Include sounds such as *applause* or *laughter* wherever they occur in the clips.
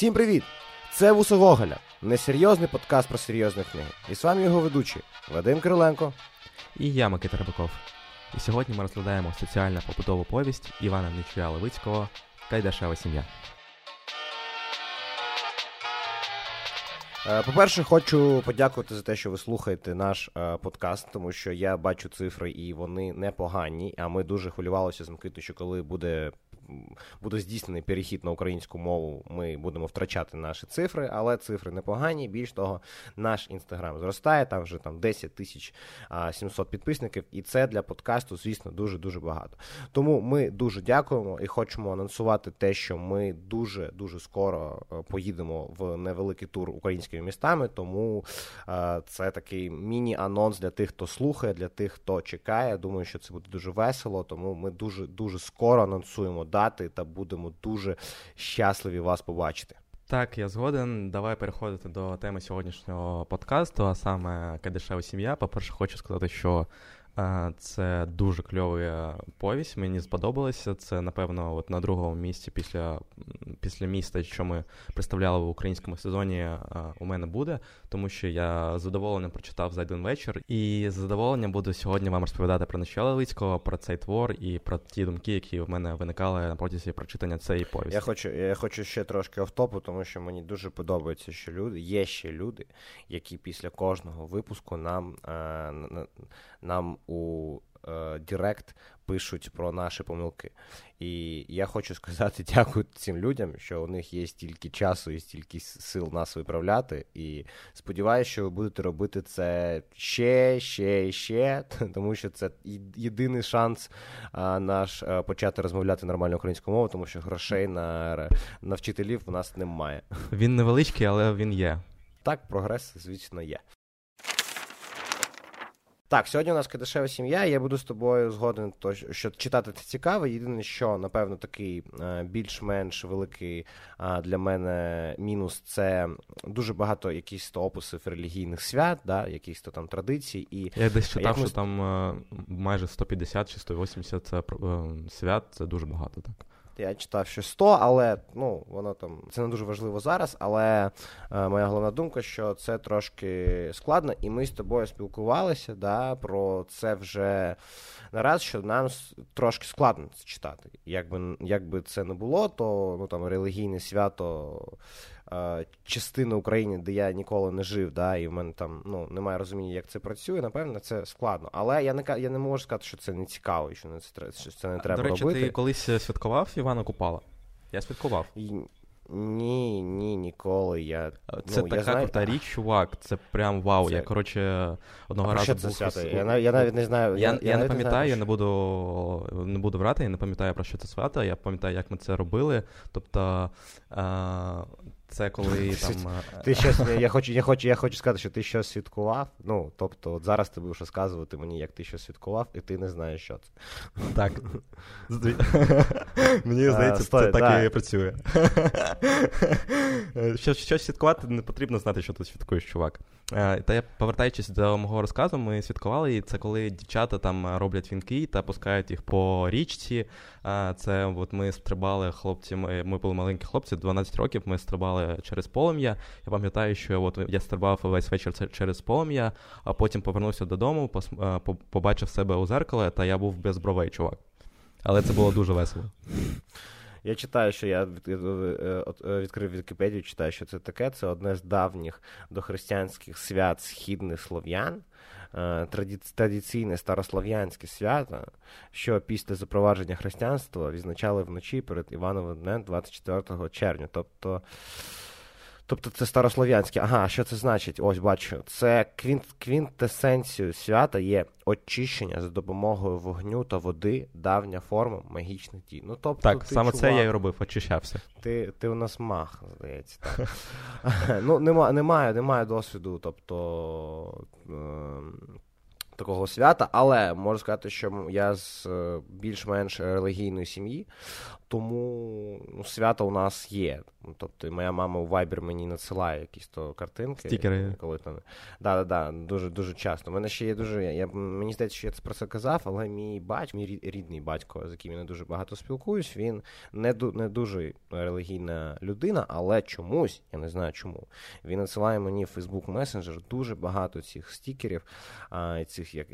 Всім привіт! Це Вуса Гоголя, несерйозний подкаст про серйозні книги. І з вами його ведучий Вадим Кириленко. І я Микита Рибаков. І сьогодні ми розглядаємо соціально побутову повість Івана Нічуя Левицького Кайдашева сім'я. Е, По-перше, хочу подякувати за те, що ви слухаєте наш е, подкаст, тому що я бачу цифри і вони непогані. А ми дуже хвилювалися з Микитою, що коли буде. Буде здійснений перехід на українську мову, ми будемо втрачати наші цифри, але цифри непогані. Більш того, наш інстаграм зростає, там вже там 10 тисяч а, 700 підписників, і це для подкасту, звісно, дуже дуже багато. Тому ми дуже дякуємо і хочемо анонсувати те, що ми дуже дуже скоро е, поїдемо в невеликий тур українськими містами. Тому е, це такий міні-анонс для тих, хто слухає, для тих, хто чекає. Думаю, що це буде дуже весело. Тому ми дуже дуже скоро анонсуємо дати та будемо дуже щасливі вас побачити. Так, я згоден. Давай переходити до теми сьогоднішнього подкасту, а саме Кайдашева сім'я. По-перше, хочу сказати, що це дуже кльова повість. Мені сподобалося. Це, напевно, от на другому місці після, після міста, що ми представляли в українському сезоні, е, у мене буде, тому що я з задоволенням прочитав за один вечір. І з задоволенням буду сьогодні вам розповідати про Неща Левицького, про цей твор і про ті думки, які в мене виникали на протязі прочитання цієї повісті. Я хочу, я хочу ще трошки офтопу, тому що мені дуже подобається, що люди є ще люди, які після кожного випуску нам, е, нам у е, Директ пишуть про наші помилки. І я хочу сказати *laughs* дякую цим людям, що у них є стільки часу і стільки сил нас виправляти. І сподіваюся, що ви будете робити це ще, ще ще, *laughs* тому що це єдиний шанс а, наш а, почати розмовляти нормально українською мовою, тому що грошей на, на вчителів у нас немає. *laughs* Він невеличкий, але він є. Так, прогрес, звісно, є. Так, сьогодні у нас кадешева сім'я. Я буду з тобою згоден, то, що читати це цікаво. Єдине, що, напевно, такий е, більш-менш великий для мене мінус це дуже багато якихось то описів релігійних свят, да, якихось то там традицій. І Я десь читав, ми що там е, майже 150 чи 180 це, е, свят, це дуже багато, так. Я читав що 100, але ну воно там це не дуже важливо зараз. Але е, моя головна думка, що це трошки складно, і ми з тобою спілкувалися да, про це вже не раз, що нам трошки складно це читати. Якби, якби це не було, то ну там релігійне свято. Е, Частина України, де я ніколи не жив, да, і в мене там ну немає розуміння, як це працює. Напевно, це складно. Але я не я не можу сказати, що це не цікаво, що не це що це не треба До речі, робити. ти колись святкував Івана Купала? Я святкував. І- Ні, ні, ніколи. Я, Е, ну, Це я така знаю- крута річ, чувак. Це прям вау. Це- Я коротше одного А разу був свято? Я, я навіть не знаю. Я, я, не навіть пам'ятаю, я знаю, не буду не буду врати, я не пам'ятаю про що це свято. Я пам'ятаю, як ми це робили. Тобто е, це коли *laughs* там. е, Ти щось, я, хочу, я, хочу, я хочу сказати, що ти щось святкував. Ну, тобто, от зараз ти будеш розказувати мені, як ти щось святкував, і ти не знаєш, що це. Так. *laughs* Мені А, здається, це так і працює. *laughs* Що, щось святкувати, не потрібно знати, що ти святкуєш, чувак. Е, Та я повертаючись до мого розказу, ми святкували, і це коли дівчата там роблять вінки та пускають їх по річці. Е, Це от ми стрибали хлопці, ми, були маленькі хлопці, 12 років, ми стрибали через полум'я. Я пам'ятаю, що от я стрибав весь вечір через полум'я, а потім повернувся додому, е, по- побачив себе у зеркало, та я був без бровей, чувак. Але це було дуже весело. Я читаю, що я е, е, відкрив Вікіпедію, читаю, що це таке. Це одне з давніх дохристиянських свят східних слов'ян. е, Традиційне старослов'янське свято, що після запровадження християнства відзначали вночі перед Івановим днем 24 червня. Тобто, тобто це старослов'янське. Ага, що це значить? Ось бачу. Це квінт, квінтесенцією свята є очищення за допомогою вогню та води, давня форма магічних дій. Ну, тобто, Так, ти, саме це я і робив, очищався. ти, ти у нас мах, здається. *laughs* Ну, нема, немає, немає досвіду, тобто. ем, Такого свята, але можу сказати, що я з е, більш-менш релігійної сім'ї, тому ну, свято у нас є. Тобто, моя мама у Viber мені надсилає якісь то картинки. Стікери. Коли там... Да, да, да, дуже дуже часто. У мене ще є дуже. Я, Мені здається, що я це про це казав, але мій батько, мій рідний батько, з яким я не дуже багато спілкуюсь, він не не дуже релігійна людина, але чомусь, я не знаю чому. Він надсилає мені в Facebook Messenger дуже багато цих стікерів, а, цих як,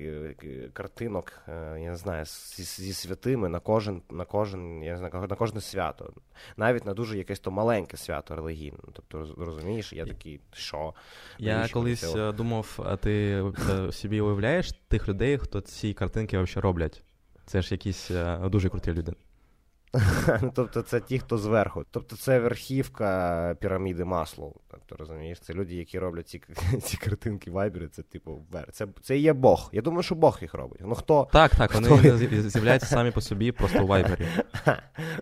картинок, е, я не знаю, зі, зі святими на кожен, на кожен, я не знаю, на кожне свято. Навіть на дуже якесь то маленьке свято релігійне. Тобто, розумієш, я такий, що? Я колись що? думав, а ти е, собі уявляєш тих людей, хто ці картинки взагалі роблять? Це ж якісь е, дуже круті люди. Тобто це ті, хто зверху. Тобто це верхівка піраміди Маслоу. Тобто, розумієш, це люди, які роблять ці *laughs* ці картинки вайбери, це типу Це це є Бог. Я думаю, що Бог їх робить. Ну хто? Так, так, вони з'являються самі по собі просто у вайбері. *laughs*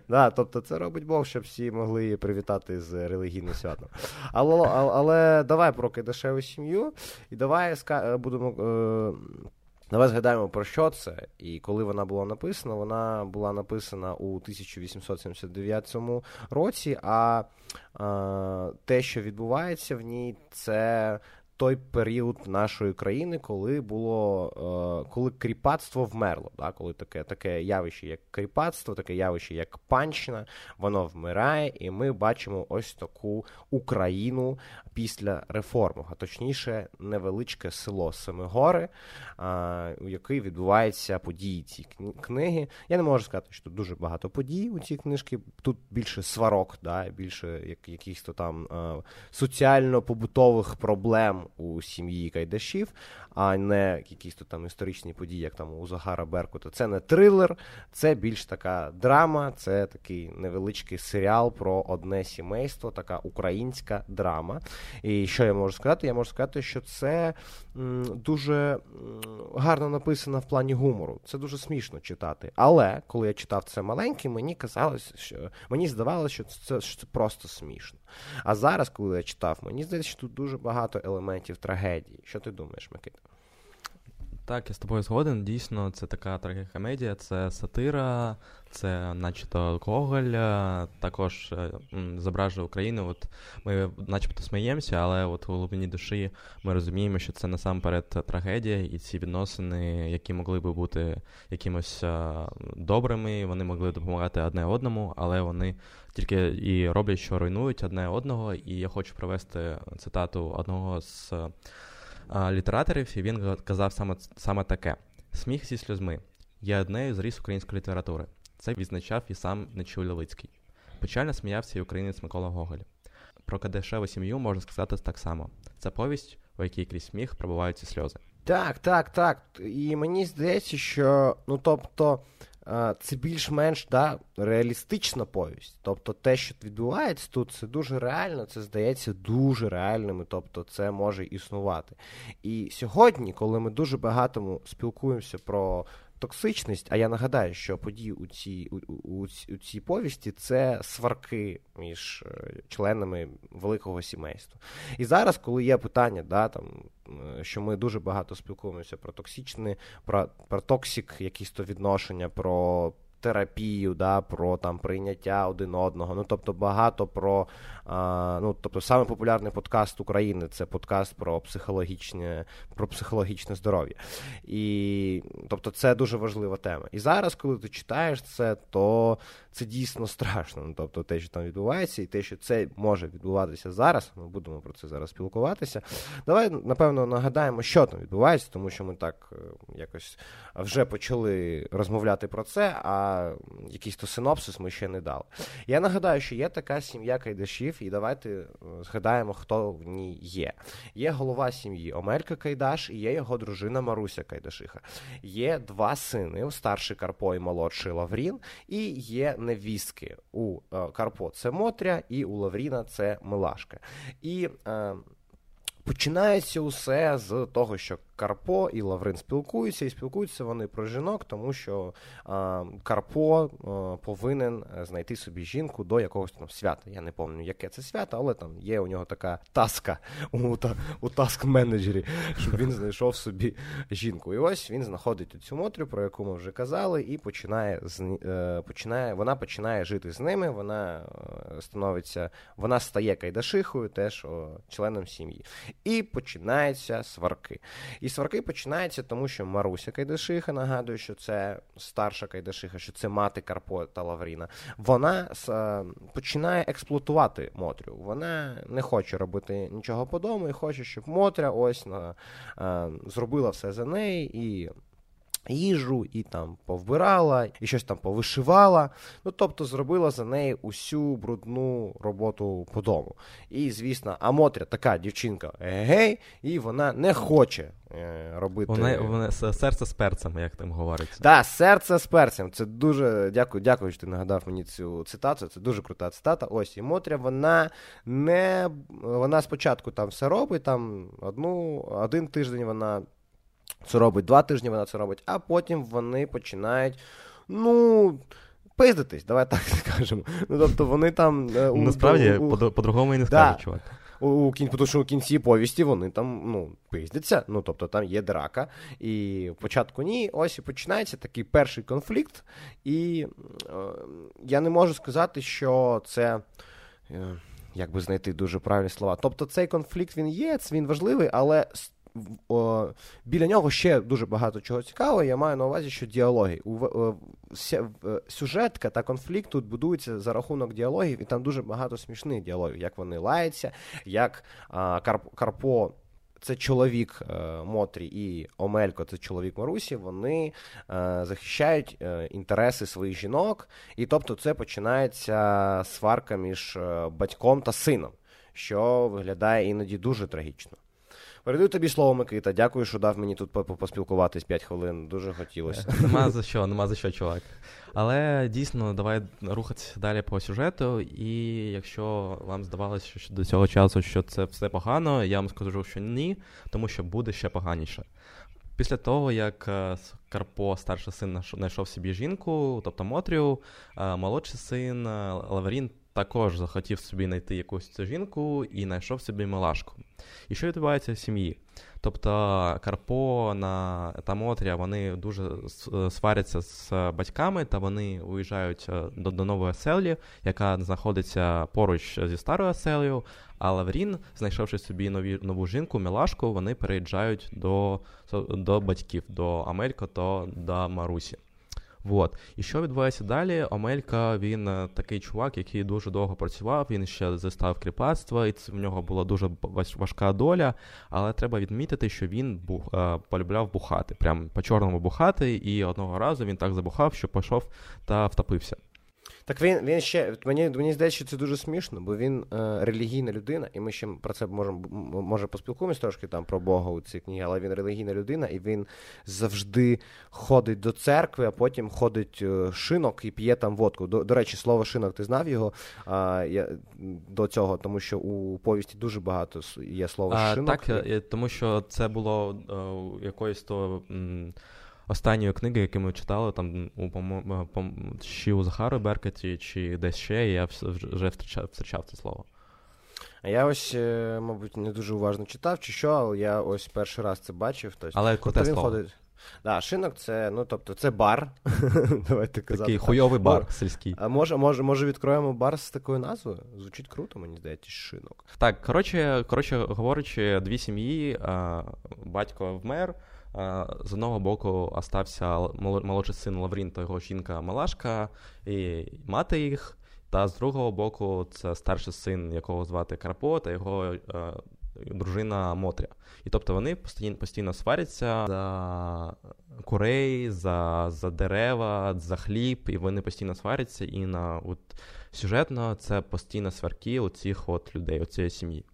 Да, Тобто це робить Бог, щоб всі могли привітати з релігійним святом. Але але, давай про дешеву сім'ю, і давай будемо. Е, Давай згадаємо про що це, і коли вона була написана, вона була написана у 1879 році. А, а те, що відбувається в ній, це той період нашої країни, коли було е, коли кріпацтво вмерло. Да? Коли таке таке явище, як кріпацтво, таке явище, як панщина, воно вмирає, і ми бачимо ось таку Україну після реформи, а точніше, невеличке село Семигори, у якій відбуваються події цієї книги. Я не можу сказати, що тут дуже багато подій у цій книжці. Тут більше сварок, да? більше як, якихось то там соціально-побутових проблем у сім'ї Кайдашів, а не якісь то там історичні події, як там у Загара Беркута. Це не трилер, це більш така драма, це такий невеличкий серіал про одне сімейство, така українська драма. І що я можу сказати? Я можу сказати, що це дуже гарно написано в плані гумору. Це дуже смішно читати. Але коли я читав це маленький, мені казалось, що мені здавалося, що це, що це просто смішно. А зараз, коли я читав, мені здається, що тут дуже багато елементів трагедії. Що ти думаєш, Микита? Так, я з тобою згоден. Дійсно, це така трагікомедія, це сатира, це, начебто, Гоголь, також е, зображує Україну. От Ми начебто сміємося, але от у глибині душі ми розуміємо, що це насамперед трагедія, і ці відносини, які могли би бути якимось е, добрими, вони могли допомагати одне одному, але вони тільки і роблять, що руйнують одне одного. І я хочу провести цитату одного з літераторів, і він казав саме саме таке: сміх зі сльозми є однею з ріс української літератури. Це відзначав і сам Нечуй Левицький. Печально сміявся і українець Микола Гоголь. Про Кадешеву сім'ю можна сказати так само: це повість, у якій крізь сміх пробуваються сльози. Так, так, так. І мені здається, що ну тобто це більш-менш да, реалістична повість. Тобто те, що відбувається тут, це дуже реально, це здається дуже реальним, тобто це може існувати. І сьогодні, коли ми дуже багато спілкуємося про токсичність, а я нагадаю, що події у цій у, у, у цій повісті це сварки між е, членами великого сімейства. І зараз, коли є питання, да, там, що ми дуже багато спілкуємося про токсичне, про про токсик, якісь то відношення, про терапію, да, про там прийняття один одного. Ну тобто багато про а, ну тобто саме популярний подкаст України це подкаст про психологічне про психологічне здоров'я. І тобто це дуже важлива тема. І зараз, коли ти читаєш це, то це дійсно страшно. Ну, Тобто те, що там відбувається, і те, що це може відбуватися зараз. Ми будемо про це зараз спілкуватися. Давай, напевно, нагадаємо, що там відбувається, тому що ми так е, якось вже почали розмовляти про це. а якийсь то синопсис ми ще не дали. Я нагадаю, що є така сім'я Кайдашів, і давайте е, згадаємо, хто в ній є. Є голова сім'ї Омелька Кайдаш і є його дружина Маруся Кайдашиха. Є два сини: старший Карпо і молодший Лаврін, і є невістки. У е, Карпо це Мотря, і у Лавріна це Милашка. І е, починається усе з того, що Карпо і Лаврин спілкуються, і спілкуються вони про жінок, тому що а, Карпо а, повинен знайти собі жінку до якогось там свята. Я не пам'ятаю, яке це свято, але там є у нього така таска у, та, у таск-менеджері, щоб він знайшов собі жінку. І ось він знаходить цю Мотрю, про яку ми вже казали, і починає е, починає, вона починає жити з ними. Вона е, становиться, вона стає кайдашихою, теж о, членом сім'ї. І починаються сварки. І сварки починаються, тому що Маруся Кайдашиха, нагадую, що це старша Кайдашиха, що це мати Карпо та Лавріна. Вона е, починає експлуатувати Мотрю. Вона не хоче робити нічого по дому і хоче, щоб Мотря ось на, зробила все за неї і їжу, і там повбирала, і щось там повишивала. Ну, тобто зробила за неї усю брудну роботу по дому. І, звісно, а Мотря така дівчинка гей, і вона не хоче е, робити. Вона, вона серце з перцем, як там говориться. Так, да, серце з перцем. Це дуже дякую, дякую, що ти нагадав мені цю цитату. Це дуже крута цитата. Ось і Мотря, вона не вона спочатку там все робить, там одну, один тиждень вона це робить два тижні, вона це робить, а потім вони починають, ну. Пиздитись, давай так *laughs* скажемо. Ну, тобто вони там... Е, у, Насправді, у, по-другому і не скажуть, чувак. У, у тому що у кінці повісті вони там ну, пиздяться, ну, тобто там є драка. І в початку ні, ось і починається такий перший конфлікт. І е, я не можу сказати, що це. Е, як би знайти дуже правильні слова. Тобто цей конфлікт він є, він важливий, але о, біля нього ще дуже багато чого цікавого. Я маю на увазі, що діалоги. У, о, ся, сюжетка та конфлікт тут будується за рахунок діалогів, і там дуже багато смішних діалогів, як вони лаються, як а, Карп, Карпо. Це чоловік е, Мотрі і Омелько, це чоловік Марусі. Вони е, захищають е, інтереси своїх жінок, і тобто це починається сварка між е, батьком та сином, що виглядає іноді дуже трагічно. Передаю тобі слово, Микита. Дякую, що дав мені тут поспілкуватись 5 хвилин. Дуже хотілося. Е, нема за що, нема за що, чувак. Але дійсно, давай рухатися далі по сюжету. І якщо вам здавалося, що до цього часу що це все погано, я вам скажу, що ні, тому що буде ще поганіше. Після того, як е, Карпо, старший син, знайшов собі жінку, тобто Мотрію, е, молодший син Лаверін також захотів собі знайти якусь жінку і знайшов собі милашку. І що відбувається в сім'ї? Тобто Карпо на та Мотря вони дуже сваряться з батьками, та вони уїжджають е, до, до нової оселі, яка знаходиться поруч зі старою оселею. А Лаврін, знайшовши собі нові нову жінку, милашку, вони переїжджають до до батьків, до Амелько та до Марусі. Вот. І що відбувається далі? Омелька він е, такий чувак, який дуже довго працював, він ще застав кріпацтва, і це в нього була дуже важка доля. Але треба відмітити, що він бух, е, полюбляв бухати, прям по чорному бухати, і одного разу він так забухав, що пішов та втопився. Так він він ще мені мені здається, що це дуже смішно, бо він е, релігійна людина, і ми ще про це можемо може поспілкуємось трошки там про Бога у цій книгі, але він релігійна людина, і він завжди ходить до церкви, а потім ходить е, шинок і п'є там водку. До, до речі, слово шинок, ти знав його а, я, до цього, тому що у повісті дуже багато є слова шинок. Так, і... тому що це було е, якоюсь то. М- останньої книги, яку ми читали, там у чи у Захару Беркеті, чи десь ще, я вже втрачав, це слово. А я ось, е, мабуть, не дуже уважно читав, чи що, але я ось перший раз це бачив. Тобто, але круте він слово. ходить. Да, шинок це, ну тобто, це бар. *laughs* Давайте казати. Такий хуйовий бар сільський. А може, може, може, відкроємо бар з такою назвою? Звучить круто, мені здається, шинок. Так, коротше, коротше говорячи, дві сім'ї, батько вмер. З одного боку остався молодший син Лаврін та його жінка Малашка і мати їх. Та з другого боку, це старший син, якого звати Карпо, та його е, дружина Мотря. І тобто вони постійно постійно сваряться за курей, за за дерева, за хліб, і вони постійно сваряться. І на от, сюжетно це постійно сварки у цих от людей, у цієї сім'ї.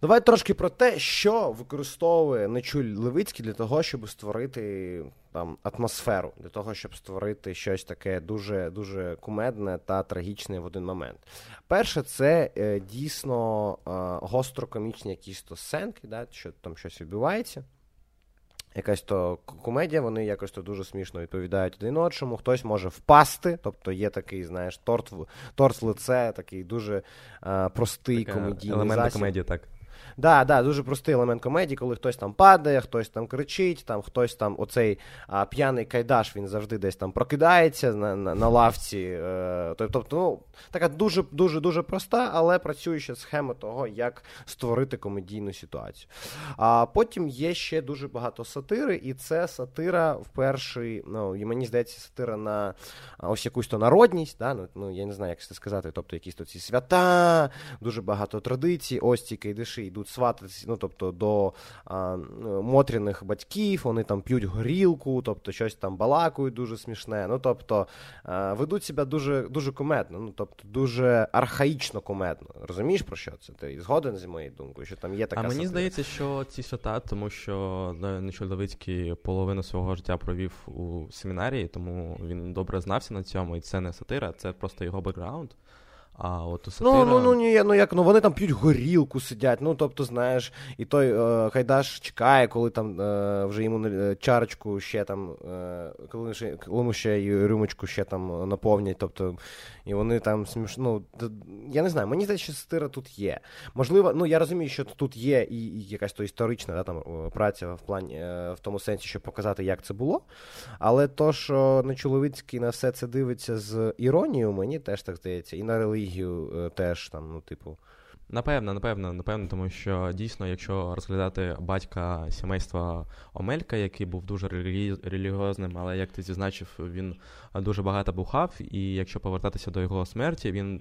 Давай трошки про те, що використовує Нечуль Левицький для того, щоб створити там атмосферу, для того, щоб створити щось таке дуже дуже кумедне та трагічне в один момент. Перше, це е, дійсно е, гостро-комічні якісь то сценки, да, що там щось відбувається. Якась то комедія, вони якось то дуже смішно відповідають один одному. Хтось може впасти, тобто є такий, знаєш, торт в торт в лице, такий дуже е, простий Така комедійний елемент засіб. комедії, так. Да, да, дуже простий елемент комедії, коли хтось там падає, хтось там кричить, там хтось там, оцей а, п'яний кайдаш, він завжди десь там прокидається на на, на лавці. Е, тобто, ну, така дуже дуже дуже проста, але працююча схема того, як створити комедійну ситуацію. А потім є ще дуже багато сатири, і це сатира в перший, ну і мені здається, сатира на ось якусь то народність. Да? Ну, ну я не знаю, як це сказати. Тобто, якісь то ці свята, дуже багато традицій, ось ці кайдаші йдуть свататись, ну тобто до а, мотряних батьків, вони там п'ють горілку, тобто щось там балакають дуже смішне. Ну тобто а, ведуть себе дуже дуже кумедно, ну тобто дуже архаїчно кумедно. Розумієш про що це? Ти згоден зі моєю думкою, що там є така. А мені сатира? здається, що ці свята, тому що Нечоловицький половину свого життя провів у семінарії, тому він добре знався на цьому, і це не сатира, це просто його бекграунд. А от у сатира... Ну, ну, ну, ні, ну як, ну вони там п'ють горілку, сидять, ну тобто, знаєш, і той е, Хайдаш чекає, коли там е, вже йому е, чарочку ще там, е, коли ще, коли йому ще й рюмочку ще там наповнять, тобто, і вони там смішно. Ну, я не знаю, мені здається, що сатира тут є. Можливо, ну я розумію, що тут є і, і якась то історична да, там, праця в плані, е, в тому сенсі, щоб показати, як це було. Але то, що Нечоловицький на все це дивиться з іронією, мені теж так здається, і на релігію релігію теж там, ну, типу. Напевно, напевно, напевно, тому що дійсно, якщо розглядати батька сімейства Омелька, який був дуже релігіозним, але як ти зізначив, він дуже багато бухав, і якщо повертатися до його смерті, він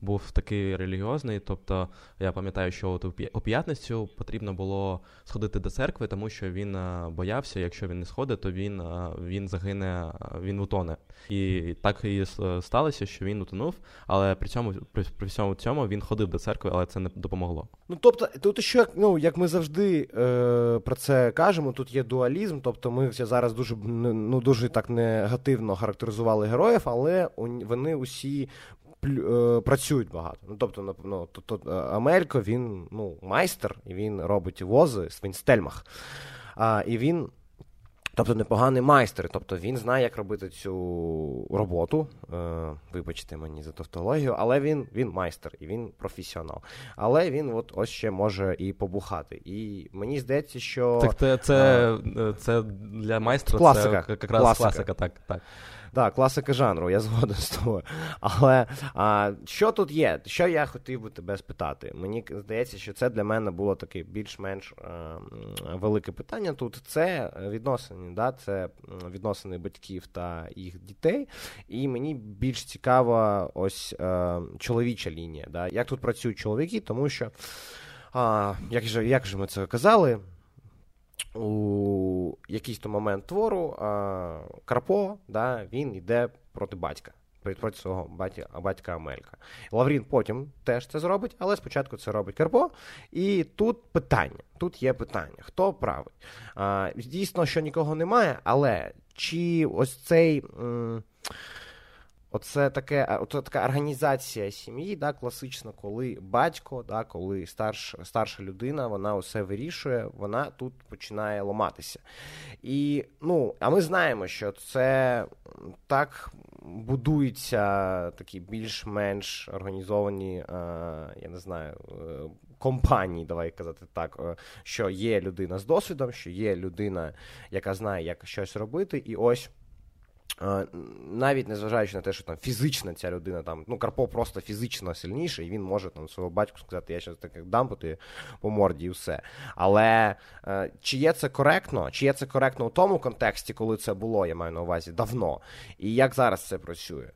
був такий релігіозний. Тобто я пам'ятаю, що от у п'ятницю потрібно було сходити до церкви, тому що він боявся, якщо він не сходить, то він він загине, він утоне. І так і сталося, що він утонув, але при цьому при всьому цьому він ходив до церкви, але це не допомогло. Ну тобто, тут ще ну як ми завжди е, про це кажемо, тут є дуалізм, тобто ми зараз дуже ну дуже так негативно характеризували героїв, але вони усі. Е, працюють багато. Ну, тобто, ну, то, то, Амелько він ну, майстер, і він робить вози, він стельмах. А, І він Тобто непоганий майстер, тобто він знає, як робити цю роботу. Е, Вибачте мені за тавтологію, але він він майстер і він професіонал. Але він от ось ще може і побухати. І мені здається, що так це це, е, це для майстра класика. це якраз класика, класика так. так. Так, класика жанру, я згоден з тобою. Але а, що тут є? Що я хотів би тебе спитати? Мені здається, що це для мене було таке більш-менш а, е, велике питання. Тут це відносини, да? це відносини батьків та їх дітей. І мені більш цікава ось а, е, чоловіча лінія. Да? Як тут працюють чоловіки, тому що, а, як же, як же ми це казали? У якийсь то момент твору Карпо да, він йде проти батька, проти свого батька, батька Амелька. Лаврін потім теж це зробить, але спочатку це робить Карпо. І тут питання. Тут є питання: хто правий? А, Дійсно, що нікого немає, але чи ось цей. М- Оце таке, оце така організація сім'ї, да, класична, коли батько, да, коли старш, старша людина, вона усе вирішує, вона тут починає ламатися. І, ну, А ми знаємо, що це так будуються такі більш-менш організовані, е, я не знаю, е, компанії, давай казати так, е, що є людина з досвідом, що є людина, яка знає, як щось робити, і ось. Навіть незважаючи на те, що там фізична ця людина, там, ну, Карпо просто фізично сильніший, і він може там свого батьку сказати, я щось таке дам по, по морді і все. Але е, чи є це коректно? Чи є це коректно у тому контексті, коли це було, я маю на увазі, давно, і як зараз це працює?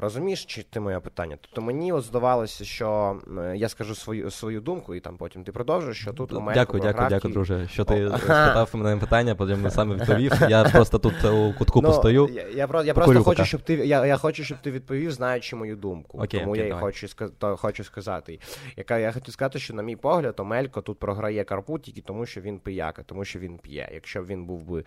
Розумієш, чи ти моє питання? Тобто мені от здавалося, що я скажу свою свою думку, і там потім ти продовжиш, що тут у мене. Дякую, дякую, дякую, друже. Що ти *laughs* спитав мене питання, потім саме відповів. Я просто тут у кутку ну, постою. Я я, я просто хочу, щоб ти я, я хочу, щоб ти відповів, знаючи мою думку. Окей, Тому окей, я давай. хочу то, хочу сказати. Яка я хочу сказати, що, на мій погляд, Омелько тут програє Карпу тільки тому, що він пияка, тому що він п'є. Якщо б він був би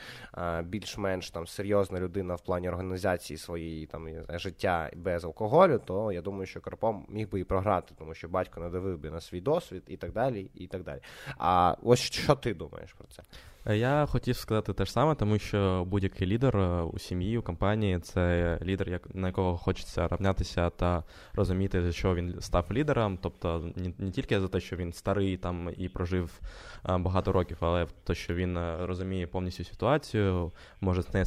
більш-менш там серйозна людина в плані організації своєї там життя без алкоголю, то я думаю, що Карпо міг би і програти, тому що батько надавив би на свій досвід і так далі. і так далі. А ось що ти думаєш про це? Е, я хотів сказати те ж саме, тому що будь-який лідер е, у сім'ї, у компанії це лідер, на якого хочеться равнятися та розуміти, за що він став лідером. Тобто не, тільки за те, що він старий там і прожив е, багато років, але те, що він розуміє повністю ситуацію, може з нею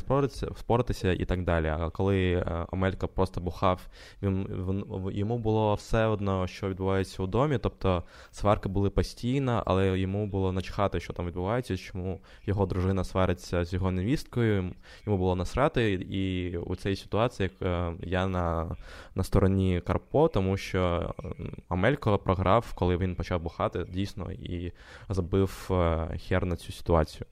споритися і так далі. А коли Омелька просто бухав, він, він йому було все одно, що відбувається у домі. Тобто сварки були постійно, але йому було начхати, що там відбувається, чому його дружина свариться з його невісткою, йому було насрати, і у цій ситуації е, я на на стороні Карпо, тому що Амелько програв, коли він почав бухати дійсно і забив е, хер на цю ситуацію.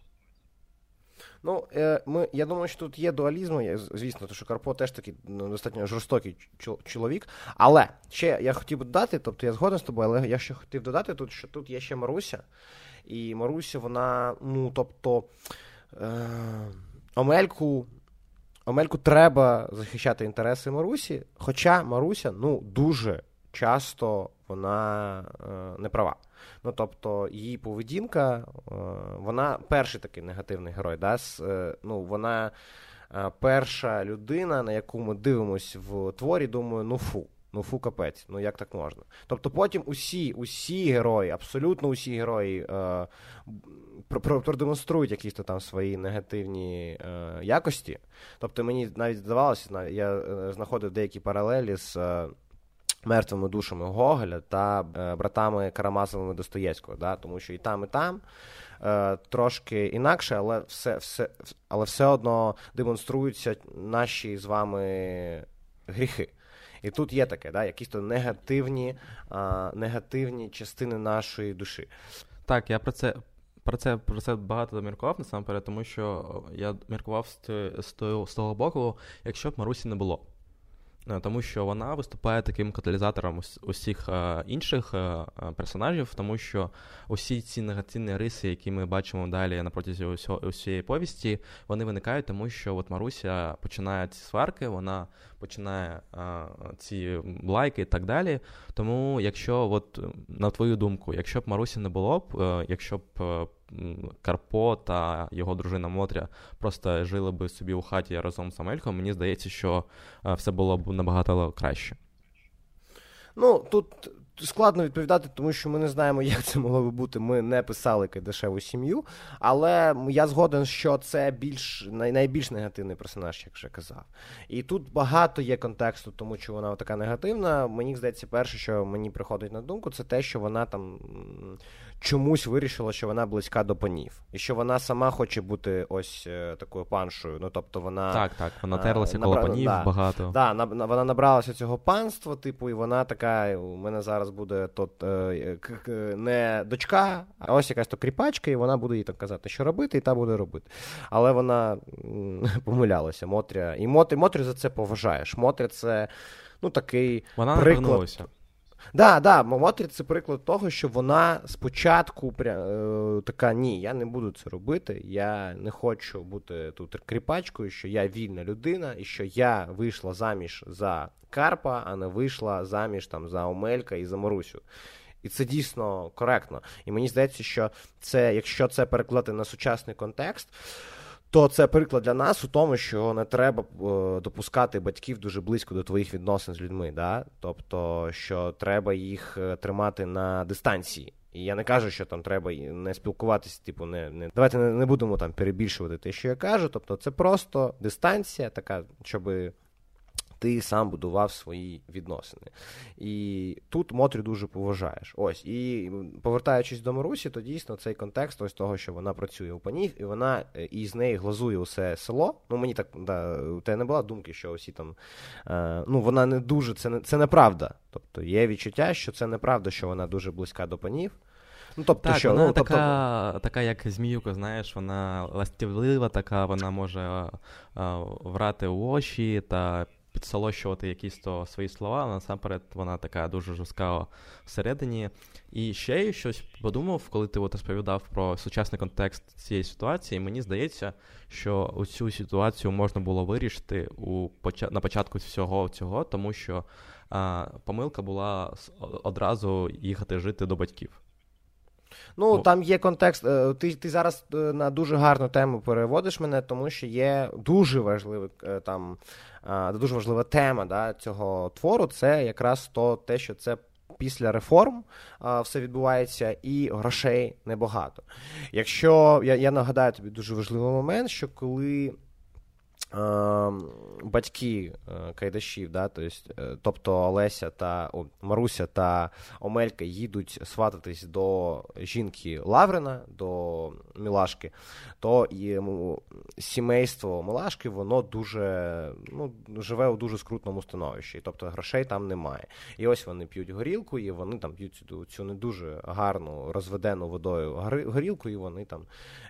Ну, е, ми, я думаю, що тут є дуалізм, звісно, тому що Карпо теж такий ну, достатньо жорстокий чоловік. Але ще я хотів додати, тобто я згоден з тобою, але я ще хотів додати тут, що тут є ще Маруся. І Маруся, вона, ну, тобто, е, Омельку. Омельку треба захищати інтереси Марусі, хоча Маруся ну, дуже часто вона е, не права. Ну, тобто, її поведінка, е, вона перший такий негативний герой. Да? С, е, ну, Вона е, перша людина, на яку ми дивимося в творі, думаю, ну фу. Ну, фу, капець, ну як так можна? Тобто потім усі усі герої, абсолютно усі герої е, продемонструють якісь там свої негативні е, якості. Тобто мені навіть здавалося, я е, знаходив деякі паралелі з е, мертвими душами Гоголя та е, братами Карамазовими Достоєвського, да? тому що і там, і там. Е, трошки інакше, але все все, але все одно демонструються наші з вами гріхи. І тут є таке, да, якісь то негативні а, негативні частини нашої душі. Так, я про це. Про це про це багато міркував насамперед, тому що я міркував з, з, з того боку, якщо б Марусі не було. Е, тому що вона виступає таким каталізатором усіх е, інших е, персонажів, тому що усі ці негативні риси, які ми бачимо далі на протязі усієї повісті, вони виникають, тому що от Маруся починає ці сварки, вона починає ці лайки і так далі. Тому, якщо, от на твою думку, якщо б Марусі не було б, якщо б Карпо та його дружина Мотря просто жили би собі у хаті разом з Амельком, мені здається, що е, все було б набагато краще. Ну, тут складно відповідати, тому що ми не знаємо, *laughs* як це могло би бути. Ми не писали дешеву сім'ю, але я згоден, що це більш найбільш негативний персонаж, як вже казав. І тут багато є контексту, тому що вона така негативна. Мені здається, перше, що мені приходить на думку, це те, що вона там чомусь вирішила, що вона близька до панів, і що вона сама хоче бути ось е, такою паншою. Ну тобто вона так, так, вона е, терлася коло панів да, багато. Да, на, на, Вона набралася цього панства, типу, і вона така: у мене зараз буде тут е, не дочка, а ось якась то кріпачка, і вона буде їй так казати, що робити, і та буде робити. Але вона *laughs* помилялася, Мотря. І Мотря, Мотрю за це поважаєш. Мотря це ну такий. Вона приклад. Да, да, Момотрі це приклад того, що вона спочатку пря, е, така: ні, я не буду це робити, я не хочу бути тут кріпачкою, що я вільна людина, і що я вийшла заміж за Карпа, а не вийшла заміж там за Омелька і за Марусю. І це дійсно коректно. І мені здається, що це, якщо це перекладати на сучасний контекст то це приклад для нас у тому, що не треба е, допускати батьків дуже близько до твоїх відносин з людьми. Да? Тобто, що треба їх е, тримати на дистанції. І я не кажу, що там треба не спілкуватися, типу, не не давайте не, не будемо там перебільшувати те, що я кажу. Тобто, це просто дистанція, така, щоб ти сам будував свої відносини. І тут Мотрю дуже поважаєш. Ось. І повертаючись до Марусі, то дійсно цей контекст ось того, що вона працює у панів, і вона е, і з неї глазує усе село. Ну, мені так да, у тебе не була думки, що усі там. Е, ну, вона не дуже, це не це неправда. Тобто є відчуття, що це неправда, що вона дуже близька до панів. Ну, тобто, так, що, вона ну, така, тобто... така, як зміюка, знаєш, вона ластівлива, така, вона може а, врати у очі та підсолощувати якісь то свої слова, але насамперед вона така дуже жорстка всередині. І ще я щось подумав, коли ти от розповідав про сучасний контекст цієї ситуації. Мені здається, що цю ситуацію можна було вирішити у на початку всього цього, тому що а, помилка була одразу їхати жити до батьків. Ну, Бо... там є контекст. Е, ти ти зараз е, на дуже гарну тему переводиш мене, тому що є дуже важливий е, там дуже важлива тема да, цього твору. Це якраз то те, що це. Після реформ а, все відбувається, і грошей небагато. Якщо я я нагадаю тобі дуже важливий момент, що коли батьки е, Кайдашів, да, тобто Олеся та о, Маруся та Омелька їдуть свататись до жінки Лаврина, до Мілашки, то і сімейство Милашки воно дуже ну, живе у дуже скрутному становищі, тобто грошей там немає. І ось вони п'ють горілку, і вони там п'ють цю, цю не дуже гарну розведену водою горілку, і вони там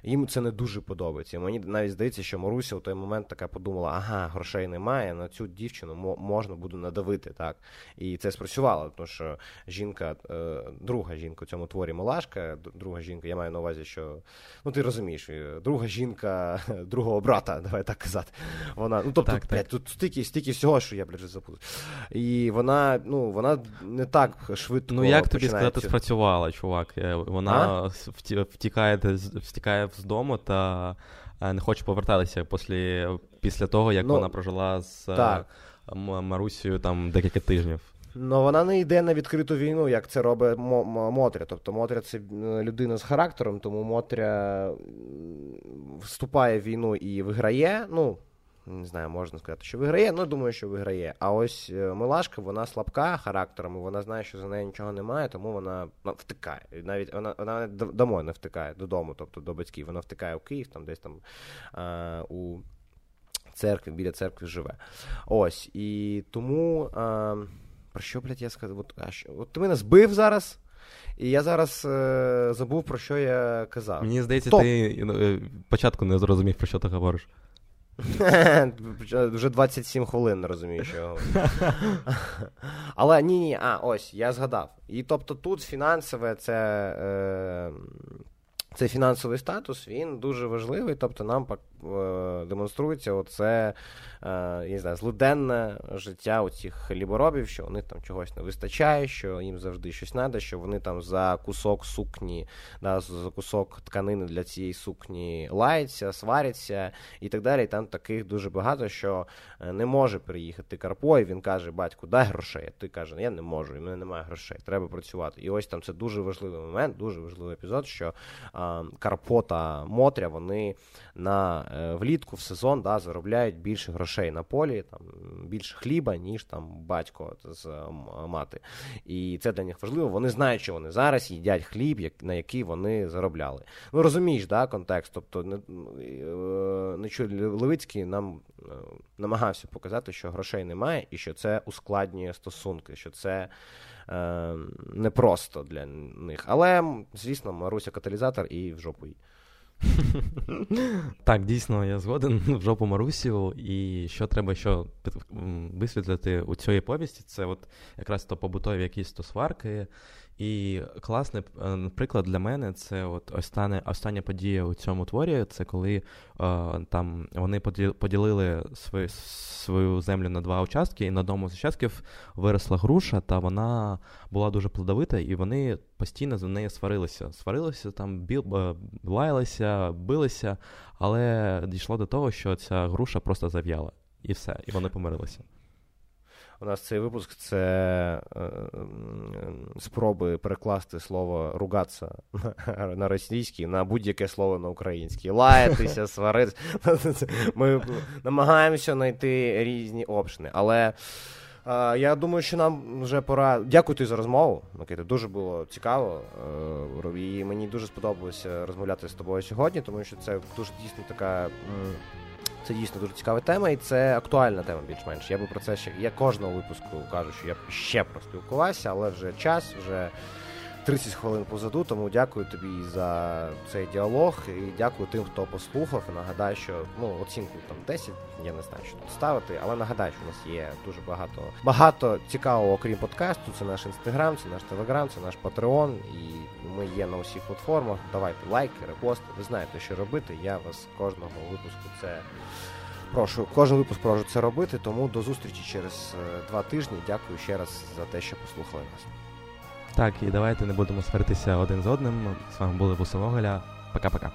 їм це не дуже подобається. І Мені навіть здається, що Маруся у той момент така подумала, ага, грошей немає, на цю дівчину можна буде надавити. так. І це спрацювало, тому що жінка, е, друга жінка у цьому творі Малашка, друга жінка, я маю на увазі, що ну ти розумієш, е, друга жінка *laughs* другого брата, давай так казати. Вона, ну тобто, так, блядь, так. тут стільки стільки всього, що я блядь, забув. І вона, ну, вона не так швидко. Ну як тобі сказати, спрацювала, чувак? Е, вона а? втікає, втікає з дому та не хоче повертатися після після того, як ну, вона прожила з е, так. Марусією там декілька тижнів. Ну вона не йде на відкриту війну, як це робить Мотря. Тобто Мотря це людина з характером, тому Мотря вступає в війну і виграє. Ну, не знаю, можна сказати, що виграє, ну думаю, що виграє. А ось е, Милашка, вона слабка характером, і вона знає, що за нею нічого немає, тому вона ну, втикає. Навіть вона вона домой не втикає додому, тобто до батьків. Вона втикає у Київ, там десь там а, у церкві, біля церкви живе. Ось. І тому. А, про що, блядь, я сказав? От, а що? От ти мене збив зараз. І я зараз е, забув, про що я казав. Мені здається, Топ. ти е, спочатку не зрозумів, про що ти говориш. *laughs* Вже 27 хвилин не розумію, що. Але ні, ні, а, ось, я згадав. І тобто тут фінансове це. Е, цей фінансовий статус він дуже важливий, тобто нам демонструється оце е, я не знаю, злиденне життя у цих ліборобів, що у них там чогось не вистачає, що їм завжди щось треба, що вони там за кусок сукні, да, за кусок тканини для цієї сукні лаються, сваряться і так далі. І там таких дуже багато, що е, не може приїхати Карпо, і він каже: Батьку, дай грошей. А ти каже, я не можу, і мене немає грошей, треба працювати. І ось там це дуже важливий момент, дуже важливий епізод, що Карпо та Мотря вони на е, влітку в сезон да, заробляють більше грошей на полі, там більше хліба, ніж там батько з мати. І це для них важливо. Вони знають, що вони зараз їдять хліб, як, на який вони заробляли. Ну розумієш, да, контекст. Тобто не, е, не Левицький нам е, намагався показати, що грошей немає, і що це ускладнює стосунки, що це е, непросто для них. Але, звісно, Маруся каталізатор і в жопу їй. *laughs* Так, дійсно, я згоден *laughs* в жопу Марусів, і що треба що висвітлити у цій повісті, це от якраз то побутові якісь то сварки, і класний е, приклад для мене це от остання, остання подія у цьому творі. Це коли е, там вони поділили свою свою землю на два участки, і на одному з участків виросла груша, та вона була дуже плодовита, і вони постійно за нею сварилися. Сварилися там, біл, е, лаялися, билися, але дійшло до того, що ця груша просто зав'яла. І все, і вони помирилися. У нас цей випуск це е, спроби перекласти слово ругатися на російський на будь-яке слово на український. Лаятися, *laughs* сваритися. Ми намагаємося знайти різні опшни. Але е, я думаю, що нам вже пора. Дякую тобі за розмову. Микита. Дуже було цікаво. Е, і мені дуже сподобалося розмовляти з тобою сьогодні, тому що це дуже дійсно така. Це дійсно дуже цікава тема, і це актуальна тема більш-менш. Я би про це ще я кожного випуску кажу, що я ще проспілкувався, але вже час, вже 30 хвилин позаду. Тому дякую тобі за цей діалог і дякую тим, хто послухав. Нагадаю, що ну оцінку там 10, я не знаю, що тут ставити, але нагадаю, що у нас є дуже багато багато цікавого, окрім подкасту. Це наш інстаграм, це наш телеграм, це наш патреон, і ми є на усіх платформах. Давайте лайки, репости. Ви знаєте, що робити. Я вас кожного випуску це. Прошу, кожен випуск прошу це робити, тому до зустрічі через два тижні. Дякую ще раз за те, що послухали нас. Так, і давайте не будемо сваритися один з одним. З вами були Бусовоголя. Пока-пока.